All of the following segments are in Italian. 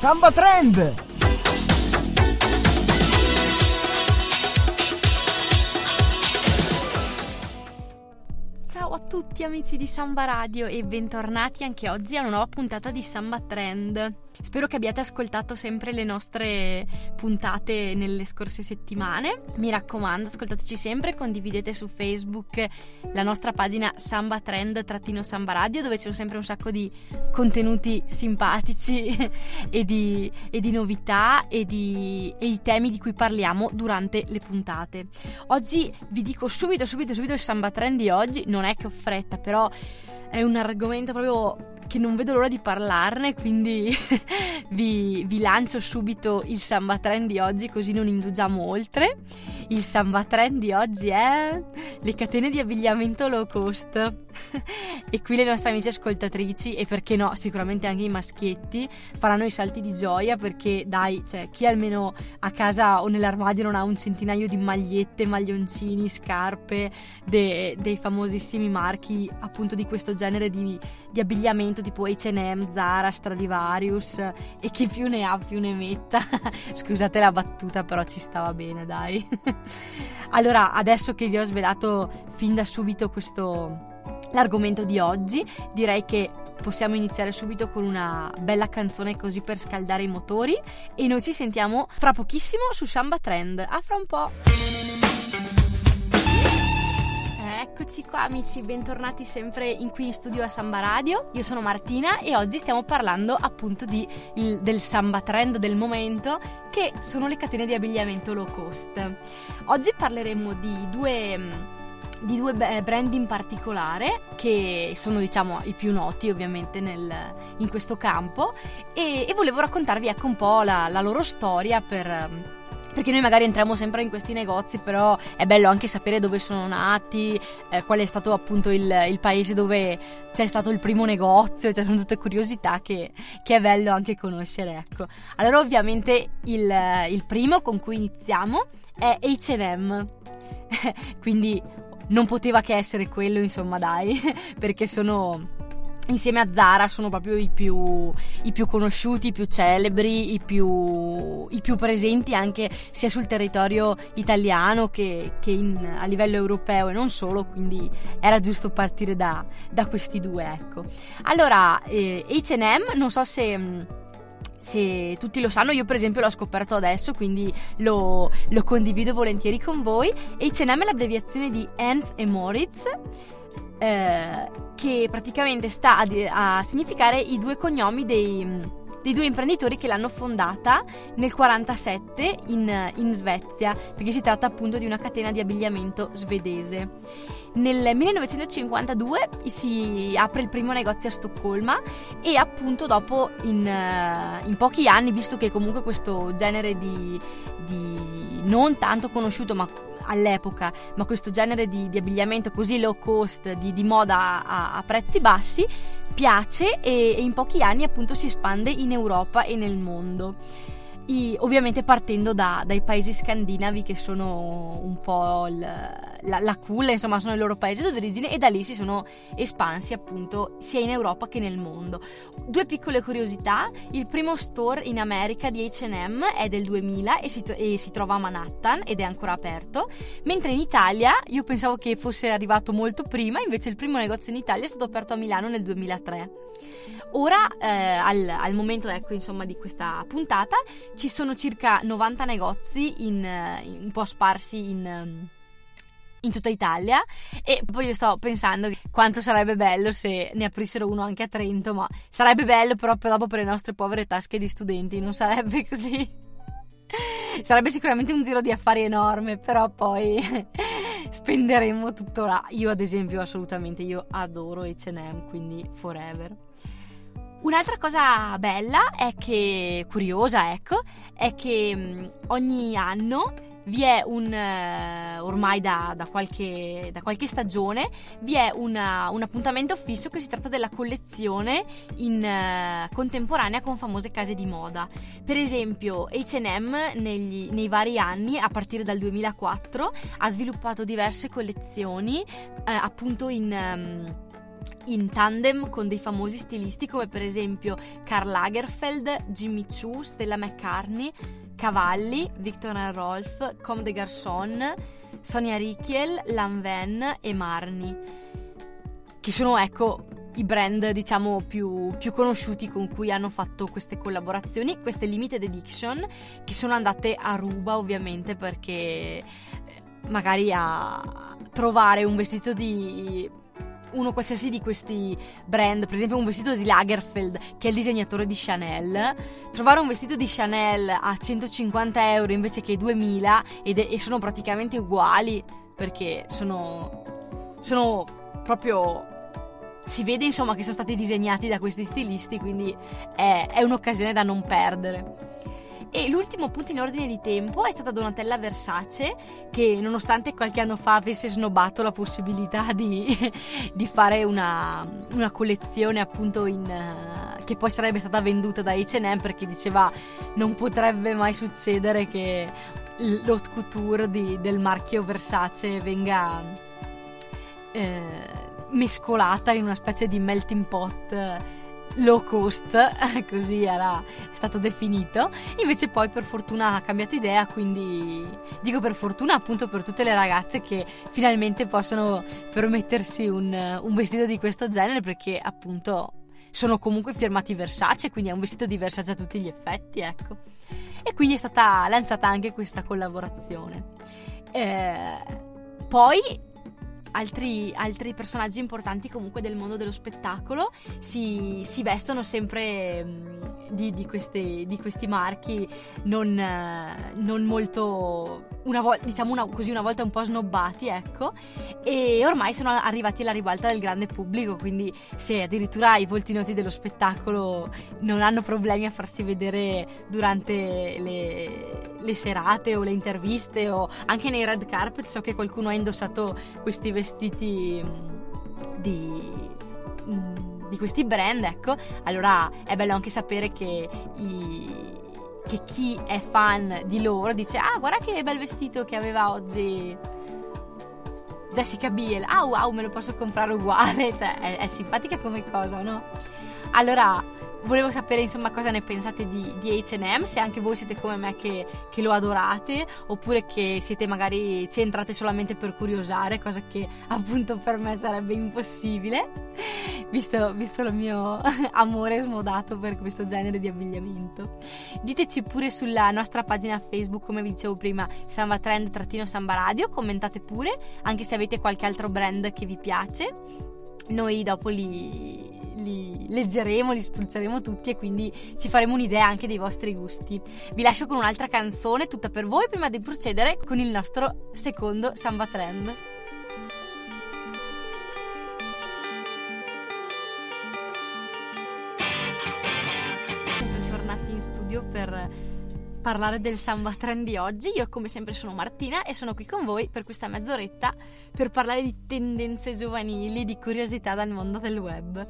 Samba Trend! Ciao a tutti amici di Samba Radio e bentornati anche oggi a una nuova puntata di Samba Trend. Spero che abbiate ascoltato sempre le nostre puntate nelle scorse settimane. Mi raccomando, ascoltateci sempre, condividete su Facebook la nostra pagina Samba Trend-Samba Radio dove c'è sempre un sacco di contenuti simpatici e, di, e di novità e di, e di temi di cui parliamo durante le puntate. Oggi vi dico subito, subito, subito il Samba Trend di oggi. Non è che ho fretta, però è un argomento proprio che non vedo l'ora di parlarne, quindi vi, vi, lancio subito il samba trend di oggi così non indugiamo oltre. Il samba trend di oggi è le catene di abbigliamento low cost. e qui le nostre amiche ascoltatrici e perché no, sicuramente anche i maschietti faranno i salti di gioia perché dai, cioè chi almeno a casa o nell'armadio non ha un centinaio di magliette, maglioncini, scarpe de, dei famosissimi marchi appunto di questo genere di, di abbigliamento abbigliamento tipo H&M, Zara, Stradivarius e chi più ne ha più ne metta. Scusate la battuta, però ci stava bene, dai. allora, adesso che vi ho svelato fin da subito questo l'argomento di oggi, direi che possiamo iniziare subito con una bella canzone così per scaldare i motori e noi ci sentiamo fra pochissimo su Samba Trend. A fra un po'. Eccoci qua amici, bentornati sempre in qui in studio a Samba Radio. Io sono Martina e oggi stiamo parlando appunto di, il, del samba trend del momento che sono le catene di abbigliamento low cost. Oggi parleremo di due di due brand in particolare che sono diciamo i più noti ovviamente nel, in questo campo e, e, volevo raccontarvi ecco un po' la, la loro storia per perché noi magari entriamo sempre in questi negozi, però è bello anche sapere dove sono nati, eh, qual è stato appunto il, il, paese dove c'è stato il primo negozio, cioè sono tutte curiosità che, che è bello anche conoscere, ecco. Allora ovviamente il, il primo con cui iniziamo è H&M, quindi non poteva che essere quello, insomma dai, perché sono insieme a Zara sono proprio i più, i più conosciuti, i più celebri, i più, i più, presenti anche sia sul territorio italiano che, che in, a livello europeo e non solo, quindi era giusto partire da, da questi due. Ecco. Allora, eh, HM, non so se se tutti lo sanno, io per esempio l'ho scoperto adesso, quindi lo, lo condivido volentieri con voi. H&M è l'abbreviazione di Hans e Moritz eh, che praticamente sta a, a, significare i due cognomi dei, dei due imprenditori che l'hanno fondata nel 47 in, in, Svezia, perché si tratta appunto di una catena di abbigliamento svedese. Nel 1952 si apre il primo negozio a Stoccolma e appunto dopo in, in pochi anni, visto che comunque questo genere di, di non tanto conosciuto ma all'epoca, ma questo genere di, di abbigliamento così low cost, di, di moda a, a, prezzi bassi, piace e, e in pochi anni appunto si espande in Europa e nel mondo i, ovviamente partendo da, dai paesi scandinavi che sono un po' il, la, la culla, insomma sono il loro paese d'origine e da lì si sono espansi appunto sia in Europa che nel mondo. Due piccole curiosità, il primo store in America di H&M è del 2000 e si, e si trova a Manhattan ed è ancora aperto, mentre in Italia io pensavo che fosse arrivato molto prima, invece il primo negozio in Italia è stato aperto a Milano nel 2003. Ora, eh, al, al, momento ecco, insomma, di questa puntata, ci sono circa 90 negozi in, eh, un po' sparsi in, ehm, in tutta Italia e poi io sto pensando quanto sarebbe bello se ne aprissero uno anche a Trento, ma sarebbe bello però dopo per le nostre povere tasche di studenti, non sarebbe così. Sarebbe sicuramente un giro di affari enorme, però poi spenderemo tutto là. Io ad esempio assolutamente, io adoro H&M, quindi forever. Un'altra cosa bella è che, curiosa ecco, è che mm, ogni anno vi è un, uh, ormai da, da, qualche, da, qualche, stagione, vi è una, un appuntamento fisso che si tratta della collezione in uh, contemporanea con famose case di moda. Per esempio H&M negli, nei vari anni, a partire dal 2004, ha sviluppato diverse collezioni uh, appunto in... Um, in tandem con dei famosi stilisti come per esempio Karl Lagerfeld, Jimmy Choo, Stella McCartney, Cavalli, Victor Rolf, Comme des Garçons, Sonia Richiel, Lanvin e Marni, che sono ecco i brand diciamo più, più, conosciuti con cui hanno fatto queste collaborazioni, queste limited edition che sono andate a ruba ovviamente perché eh, magari a trovare un vestito di uno qualsiasi di questi brand, per esempio un vestito di Lagerfeld che è il disegnatore di Chanel, trovare un vestito di Chanel a 150 euro invece che 2000 ed è, e sono praticamente uguali perché sono, sono proprio si vede insomma che sono stati disegnati da questi stilisti quindi è, è un'occasione da non perdere. E l'ultimo punto in ordine di tempo è stata Donatella Versace, che nonostante qualche anno fa avesse snobbato la possibilità di, di fare una, una, collezione appunto in, uh, che poi sarebbe stata venduta da H&M perché diceva non potrebbe mai succedere che l'haute couture di, del marchio Versace venga eh, mescolata in una specie di melting pot low cost, così era stato definito. Invece poi per fortuna ha cambiato idea, quindi dico per fortuna appunto per tutte le ragazze che finalmente possono permettersi un, un vestito di questo genere perché appunto sono comunque firmati Versace, quindi è un vestito di Versace a tutti gli effetti, ecco. E quindi è stata lanciata anche questa collaborazione. Eh, poi altri, altri, personaggi importanti comunque del mondo dello spettacolo si, si vestono sempre mm, di, di, queste, di, questi marchi non, non molto una volta diciamo una, così una volta un po' snobbati ecco. E ormai sono arrivati alla ribalta del grande pubblico quindi se addirittura i volti noti dello spettacolo non hanno problemi a farsi vedere durante le, le serate o le interviste o anche nei red carpet. So che qualcuno ha indossato questi vestiti mm, di, mm, di questi brand, ecco, allora è bello anche sapere che, i, che chi è fan di loro dice ah guarda che bel vestito che aveva oggi Jessica Biel, ah wow me lo posso comprare uguale, cioè è, è simpatica come cosa, no? Allora volevo sapere insomma cosa ne pensate di, di H&M, se anche voi siete come me che, che, lo adorate oppure che siete magari ci entrate solamente per curiosare, cosa che appunto per me sarebbe impossibile, visto, visto il mio amore smodato per questo genere di abbigliamento. Diteci pure sulla nostra pagina Facebook, come vi dicevo prima, Samba Trend-Samba Radio, commentate pure, anche se avete qualche altro brand che vi piace. Noi dopo li, li leggeremo, li spruzzeremo tutti e quindi ci faremo un'idea anche dei vostri gusti. Vi lascio con un'altra canzone tutta per voi prima di procedere con il nostro secondo Samba Trend. Parlare del samba trend di oggi. Io come sempre sono Martina e sono qui con voi per questa mezz'oretta per parlare di tendenze giovanili, di curiosità dal mondo del web.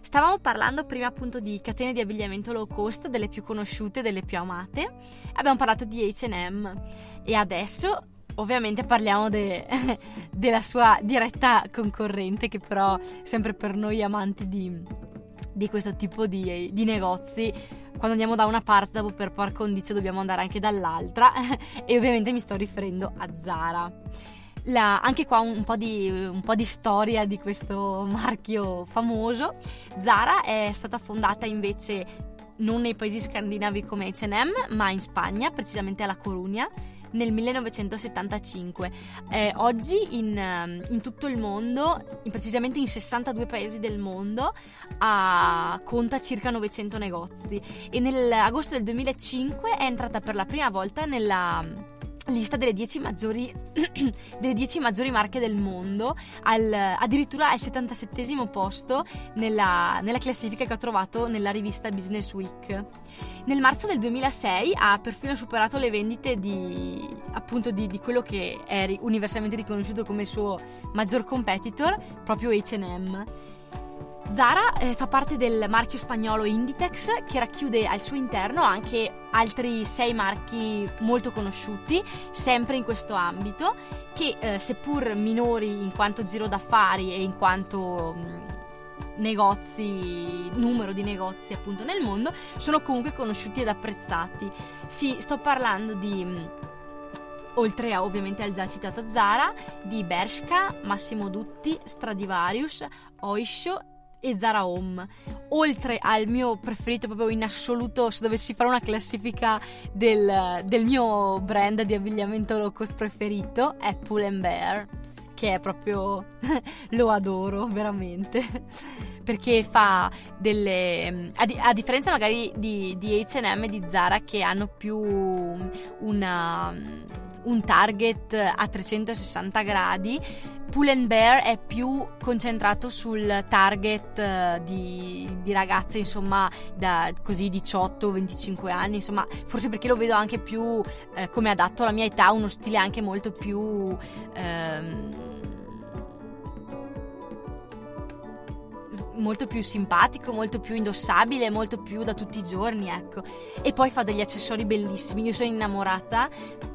Stavamo parlando prima appunto di catene di abbigliamento low cost, delle più conosciute, delle più amate. Abbiamo parlato di H&M e adesso ovviamente parliamo de, della sua diretta concorrente che però sempre per noi amanti di, di questo tipo di, di negozi quando andiamo da una parte dopo per par condicio dobbiamo andare anche dall'altra e ovviamente mi sto riferendo a Zara. La, anche qua un po, di, un po' di storia di questo marchio famoso. Zara è stata fondata invece non nei paesi scandinavi come H&M, ma in Spagna, precisamente a La Coruña, nel 1975. Eh, oggi in, ehm, in, tutto il mondo, in precisamente in 62 paesi del mondo, ha, conta circa 900 negozi e nell'agosto del 2005 è entrata per la prima volta nella lista delle 10 maggiori, delle 10 maggiori marche del mondo, al, addirittura al 77 posto nella, nella, classifica che ho trovato nella rivista Business Week. Nel marzo del 2006 ha perfino superato le vendite di, appunto di, di quello che è universalmente riconosciuto come il suo maggior competitor, proprio HM. Zara eh, fa parte del marchio spagnolo Inditex che racchiude al suo interno anche altri sei marchi molto conosciuti, sempre in questo ambito, che eh, seppur minori in quanto giro d'affari e in quanto mh, mm, negozi, numero di negozi appunto nel mondo, sono comunque conosciuti ed apprezzati. Sì, sto parlando di mm, oltre a ovviamente al già citato Zara, di Bershka, Massimo Dutti, Stradivarius, Oisho e Zara Home. Oltre al mio preferito proprio in assoluto, se dovessi fare una classifica del, del mio brand di abbigliamento low cost preferito, è Pull Bear, che è proprio... lo adoro veramente. Perché fa delle... A, di, a differenza magari di, di H&M e di Zara che hanno più una un target a 360 gradi. Pull and Bear è più concentrato sul target eh, di, di ragazze, insomma, da così 18-25 anni, insomma, forse perché lo vedo anche più eh, come adatto alla mia età, uno stile anche molto più... Ehm, molto più simpatico, molto più indossabile, molto più da tutti i giorni, ecco. E poi fa degli accessori bellissimi. Io sono innamorata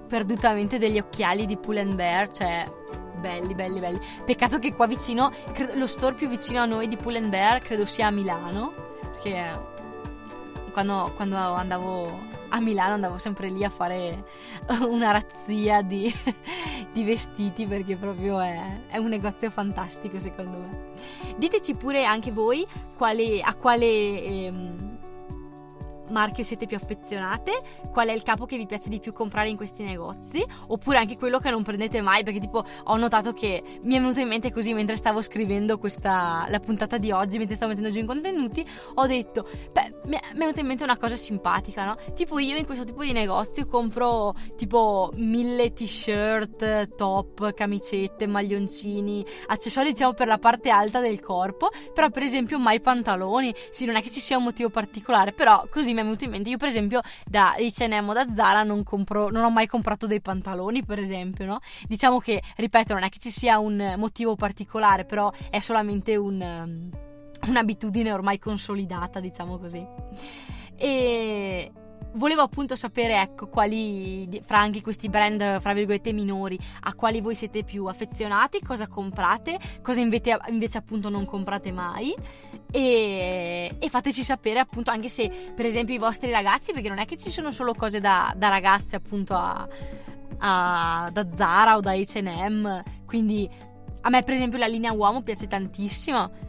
perdutamente degli occhiali di Pull Bear, cioè belli, belli, belli. Peccato che qua vicino, lo store più vicino a noi di Pull Bear credo sia a Milano, perché quando, quando andavo a Milano andavo sempre lì a fare una razzia di, di vestiti perché proprio è, è, un negozio fantastico secondo me. Diteci pure anche voi quale, a quale... Ehm, marchio siete più affezionate, qual è il capo che vi piace di più comprare in questi negozi, oppure anche quello che non prendete mai, perché tipo ho notato che mi è venuto in mente così mentre stavo scrivendo questa, la puntata di oggi, mentre stavo mettendo giù i contenuti, ho detto, beh, mi è venuta in mente una cosa simpatica, no? Tipo io in questo tipo di negozio compro tipo mille t-shirt, top, camicette, maglioncini, accessori diciamo per la parte alta del corpo, però per esempio mai pantaloni, sì non è che ci sia un motivo particolare, però così mi è venuto in mente. Io, per esempio, da H&M o da Zara non, compro, non ho mai comprato dei pantaloni, per esempio, no? Diciamo che, ripeto, non è che ci sia un motivo particolare, però è solamente un, um, un'abitudine ormai consolidata, diciamo così. E, volevo appunto sapere, ecco, quali fra anche questi brand, fra virgolette, minori, a quali voi siete più affezionati, cosa comprate, cosa invece, invece appunto non comprate mai. E, e, fateci sapere appunto anche se per esempio i vostri ragazzi, perché non è che ci sono solo cose da, da ragazze appunto a, a, da Zara o da H&M, quindi a me per esempio la linea uomo piace tantissimo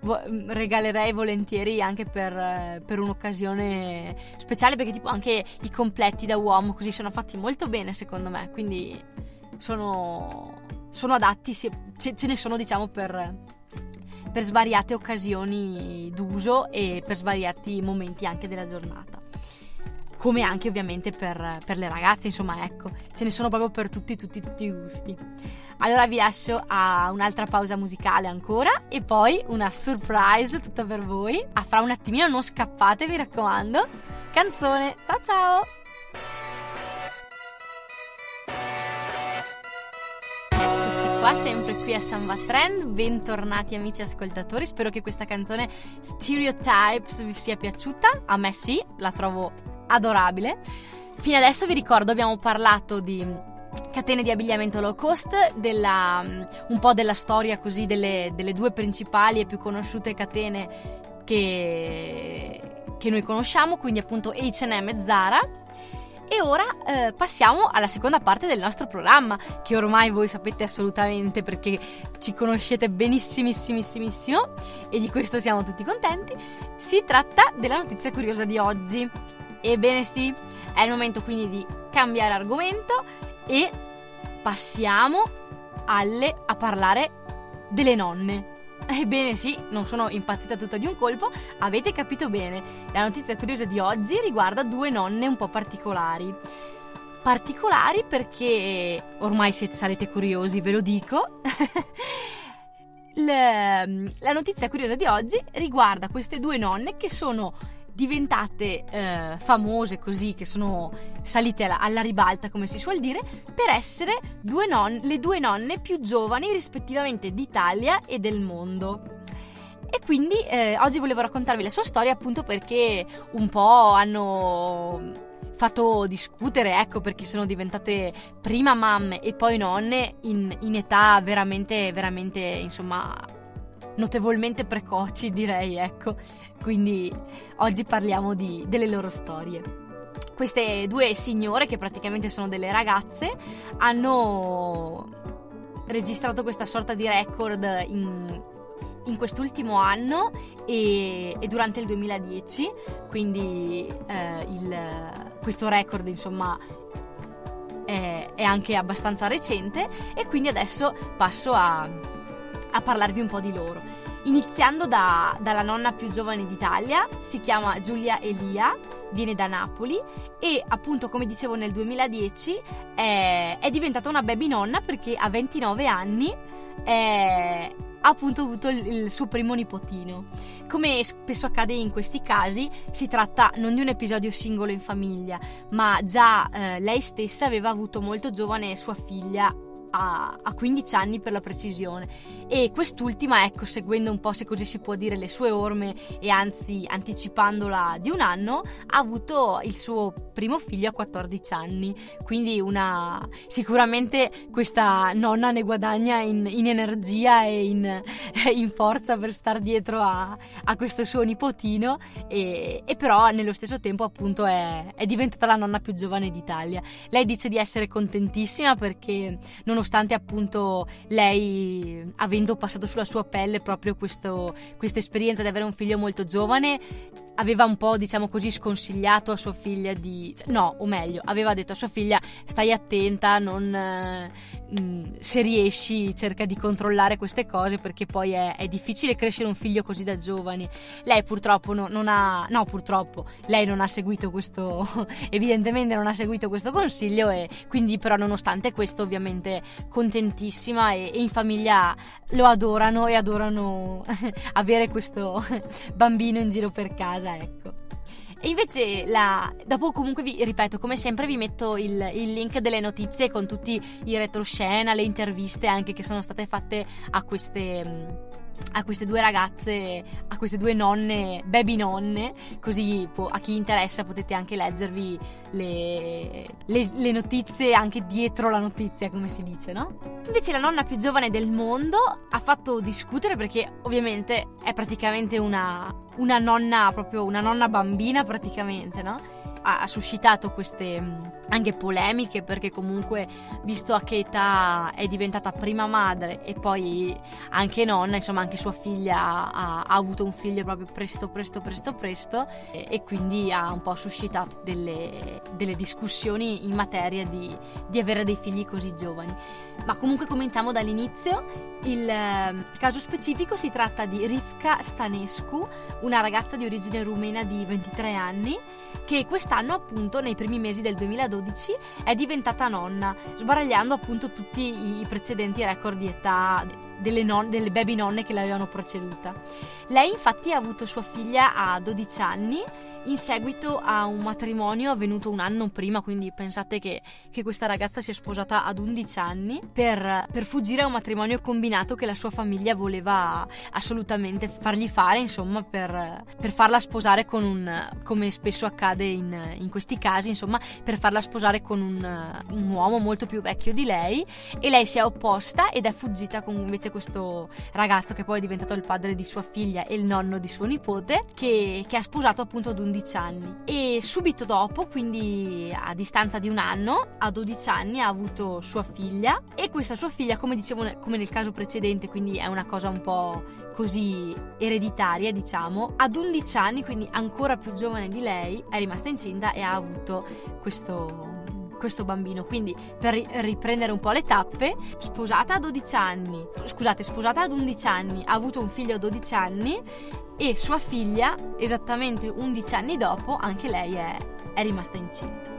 regalerei volentieri anche per, per, un'occasione speciale perché tipo anche i completti da uomo così sono fatti molto bene secondo me. Quindi sono, sono adatti ce, ce, ne sono diciamo per, per svariate occasioni d'uso e per svariati momenti anche della giornata come anche ovviamente per, per, le ragazze, insomma, ecco, ce ne sono proprio per tutti, tutti, tutti i gusti. Allora vi lascio a un'altra pausa musicale ancora e poi una surprise tutta per voi. A fra un attimino, non scappate, mi raccomando. Canzone, ciao ciao! qua, sempre qui a Samba Trend. Bentornati amici ascoltatori. Spero che questa canzone Stereotypes vi sia piaciuta. A me sì, la trovo adorabile. Fino adesso vi ricordo abbiamo parlato di catene di abbigliamento low cost, della, mm, un po' della storia così delle, delle due principali e più conosciute catene che, che noi conosciamo, quindi appunto H&M e Zara. E ora eh, passiamo alla seconda parte del nostro programma, che ormai voi sapete assolutamente perché ci conoscete benissimissimo e di questo siamo tutti contenti. Si tratta della notizia curiosa di oggi. Ebbene sì, è il momento quindi di cambiare argomento e passiamo alle, a parlare delle nonne. Ebbene sì, non sono impazzita tutta di un colpo, avete capito bene. La notizia curiosa di oggi riguarda due nonne un po' particolari. Particolari perché ormai siete, sarete curiosi, ve lo dico. La notizia curiosa di oggi riguarda queste due nonne che sono diventate eh, famose così, che sono salite alla, alla, ribalta, come si suol dire, per essere due non, le due nonne più giovani rispettivamente d'Italia e del mondo. E quindi eh, oggi volevo raccontarvi la sua storia appunto perché un po' hanno fatto discutere, ecco perché sono diventate prima mamme e poi nonne in, in età veramente, veramente, insomma, notevolmente precoci, direi, ecco. Quindi oggi parliamo di, delle loro storie. Queste due signore, che praticamente sono delle ragazze, hanno registrato questa sorta di record in, in quest'ultimo anno e, e, durante il 2010, quindi eh, il, questo record insomma è, è, anche abbastanza recente. E quindi adesso passo a, a parlarvi un po' di loro. Iniziando da, dalla nonna più giovane d'Italia, si chiama Giulia Elia, viene da Napoli e appunto come dicevo nel 2010 è, è diventata una baby nonna perché a 29 anni è, ha appunto avuto il, il, suo primo nipotino. Come spesso accade in questi casi, si tratta non di un episodio singolo in famiglia, ma già eh, lei stessa aveva avuto molto giovane sua figlia a, a 15 anni per la precisione. E quest'ultima ecco seguendo un po' se così si può dire le sue orme e anzi anticipandola di un anno ha avuto il suo primo figlio a 14 anni. Quindi una sicuramente questa nonna ne guadagna in, in energia e in, in, forza per star dietro a, a questo suo nipotino. E, e, però nello stesso tempo appunto è, è diventata la nonna più giovane d'Italia. Lei dice di essere contentissima perché non nonostante appunto lei avendo passato sulla sua pelle proprio questa esperienza di avere un figlio molto giovane aveva un po', diciamo così, sconsigliato a sua figlia di... no, o meglio, aveva detto a sua figlia stai attenta, non, eh, mm, se riesci cerca di controllare queste cose perché poi è, è difficile crescere un figlio così da giovani. Lei purtroppo no, non ha... no, purtroppo, lei non ha seguito questo... evidentemente non ha seguito questo consiglio e quindi però nonostante questo ovviamente contentissima e, e in famiglia lo adorano e adorano avere questo bambino in giro per casa cosa, ecco. E invece, la... dopo comunque vi ripeto, come sempre vi metto il, il, link delle notizie con tutti i retroscena, le interviste anche che sono state fatte a queste a queste due ragazze, a queste due nonne, baby nonne, così a chi interessa potete anche leggervi le, le, le, notizie anche dietro la notizia, come si dice, no? Invece la nonna più giovane del mondo ha fatto discutere perché ovviamente è praticamente una, una nonna, proprio una nonna bambina praticamente, no? Ha, suscitato queste mm, anche polemiche perché comunque visto a che età è diventata prima madre e poi anche nonna, insomma anche sua figlia ha, ha avuto un figlio proprio presto presto presto presto e, e quindi ha un po' suscitato delle, delle discussioni in materia di, di, avere dei figli così giovani. Ma comunque cominciamo dall'inizio. Il, ehm, caso specifico si tratta di Rivka Stanescu, una ragazza di origine rumena di 23 anni che quest'anno appunto nei primi mesi del 2012 è diventata nonna, sbaragliando appunto tutti i precedenti record di età delle, non, delle baby nonne che l'avevano preceduta. Lei infatti ha avuto sua figlia a 12 anni in seguito a un matrimonio avvenuto un anno prima, quindi pensate che, che questa ragazza si è sposata ad 11 anni per, per, fuggire a un matrimonio combinato che la sua famiglia voleva assolutamente fargli fare, insomma, per, per farla sposare con un, come spesso accade in, in, questi casi, insomma, per farla sposare con un, un uomo molto più vecchio di lei e lei si è opposta ed è fuggita con invece questo ragazzo che poi è diventato il padre di sua figlia e il nonno di suo nipote che, che ha sposato appunto ad 11 11 anni e subito dopo, quindi a distanza di un anno, a 12 anni ha avuto sua figlia e questa sua figlia, come dicevo come nel caso precedente, quindi è una cosa un po' così ereditaria, diciamo, ad 11 anni, quindi ancora più giovane di lei, è rimasta incinta e ha avuto questo questo bambino. Quindi, per riprendere un po' le tappe, sposata a 12 anni, scusate, sposata ad 11 anni, ha avuto un figlio a 12 anni e sua figlia, esattamente 11 anni dopo, anche lei è, è rimasta incinta.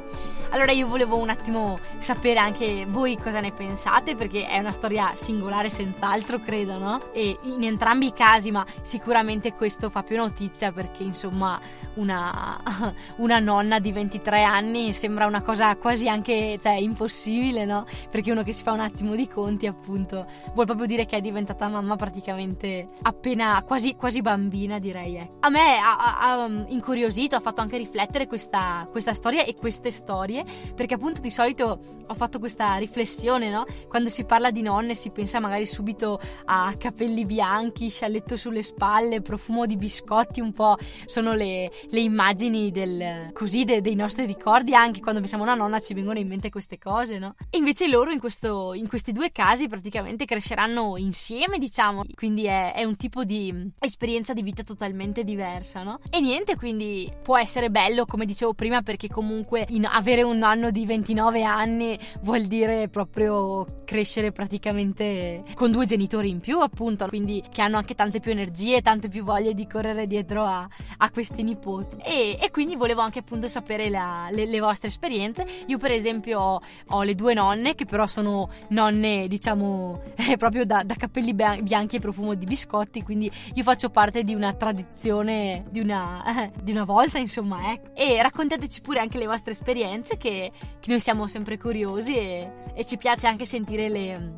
Allora io volevo un attimo sapere anche voi cosa ne pensate perché è una storia singolare senz'altro credo, no? E in entrambi i casi, ma sicuramente questo fa più notizia perché insomma una, una nonna di 23 anni sembra una cosa quasi anche cioè, impossibile, no? Perché uno che si fa un attimo di conti appunto vuol proprio dire che è diventata mamma praticamente appena quasi, quasi bambina direi. Eh. A me ha, ha, ha incuriosito, ha fatto anche riflettere questa, questa storia e queste storie vecchie, perché appunto di solito ho fatto questa riflessione, no? Quando si parla di nonne si pensa magari subito a capelli bianchi, scialletto sulle spalle, profumo di biscotti, un po' sono le, le immagini del, così de, dei nostri ricordi, anche quando pensiamo a una nonna ci vengono in mente queste cose, no? E invece loro in, questo, in questi due casi praticamente cresceranno insieme, diciamo, quindi è, è un tipo di esperienza di vita totalmente diversa, no? E niente, quindi può essere bello, come dicevo prima, perché comunque avere un nonno di 29 anni vuol dire proprio crescere praticamente con due genitori in più, appunto, quindi che hanno anche tante più energie, tante più voglie di correre dietro a, a questi nipoti. E, e, quindi volevo anche appunto sapere la, le, le, vostre esperienze. Io, per esempio, ho, ho, le due nonne che però sono nonne, diciamo, eh, proprio da, da capelli bianchi e profumo di biscotti, quindi io faccio parte di una tradizione di una, eh, di una volta, insomma, ecco. E raccontateci pure anche le vostre esperienze, che, che noi siamo sempre curiosi e, e ci piace anche sentire le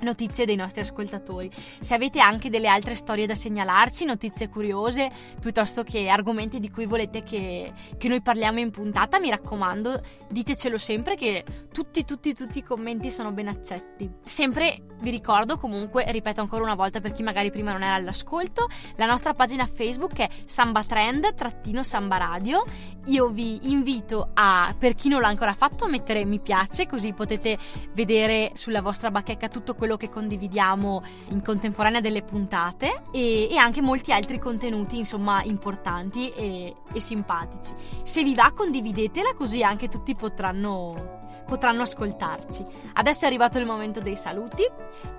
notizie dei nostri ascoltatori. Se avete anche delle altre storie da segnalarci, notizie curiose, piuttosto che argomenti di cui volete che, che, noi parliamo in puntata, mi raccomando, ditecelo sempre che tutti, tutti, tutti i commenti sono ben accetti. Sempre vi ricordo comunque, ripeto ancora una volta per chi magari prima non era all'ascolto, la nostra pagina Facebook è Samba Trend-Samba Radio. Io vi invito a, per chi non l'ha ancora fatto, a mettere mi piace, così potete vedere sulla vostra bacheca tutto quello che condividiamo in contemporanea delle puntate e, e anche molti altri contenuti, insomma, importanti e, e simpatici. Se vi va, condividetela così anche tutti potranno potranno ascoltarci. Adesso è arrivato il momento dei saluti.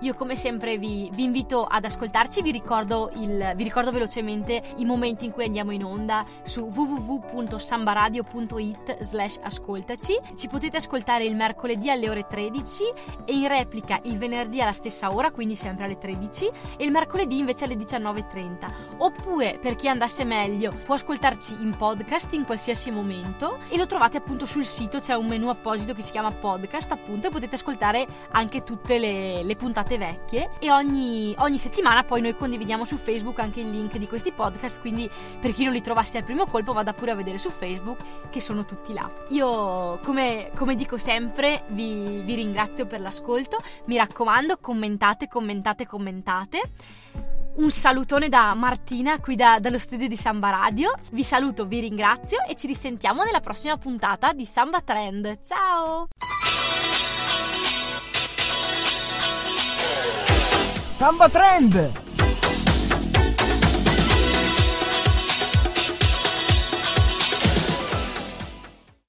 Io come sempre vi, vi invito ad ascoltarci, vi ricordo, il, vi ricordo, velocemente i momenti in cui andiamo in onda su www.sambaradio.it slash ascoltaci. Ci potete ascoltare il mercoledì alle ore 13 e in replica il venerdì alla stessa ora, quindi sempre alle 13 e il mercoledì invece alle 19.30. Oppure per chi andasse meglio può ascoltarci in podcast in qualsiasi momento e lo trovate appunto sul sito, c'è un menu apposito che si chiama chiama podcast appunto e potete ascoltare anche tutte le, le puntate vecchie. E ogni, ogni, settimana poi noi condividiamo su Facebook anche il link di questi podcast quindi per chi non li trovasse al primo colpo vada pure a vedere su Facebook che sono tutti là. Io come, come dico sempre vi, vi ringrazio per l'ascolto. Mi raccomando commentate commentate commentate un salutone da Martina qui da, dallo studio di Samba Radio. Vi saluto, vi ringrazio e ci risentiamo nella prossima puntata di Samba Trend. Ciao! Samba Trend!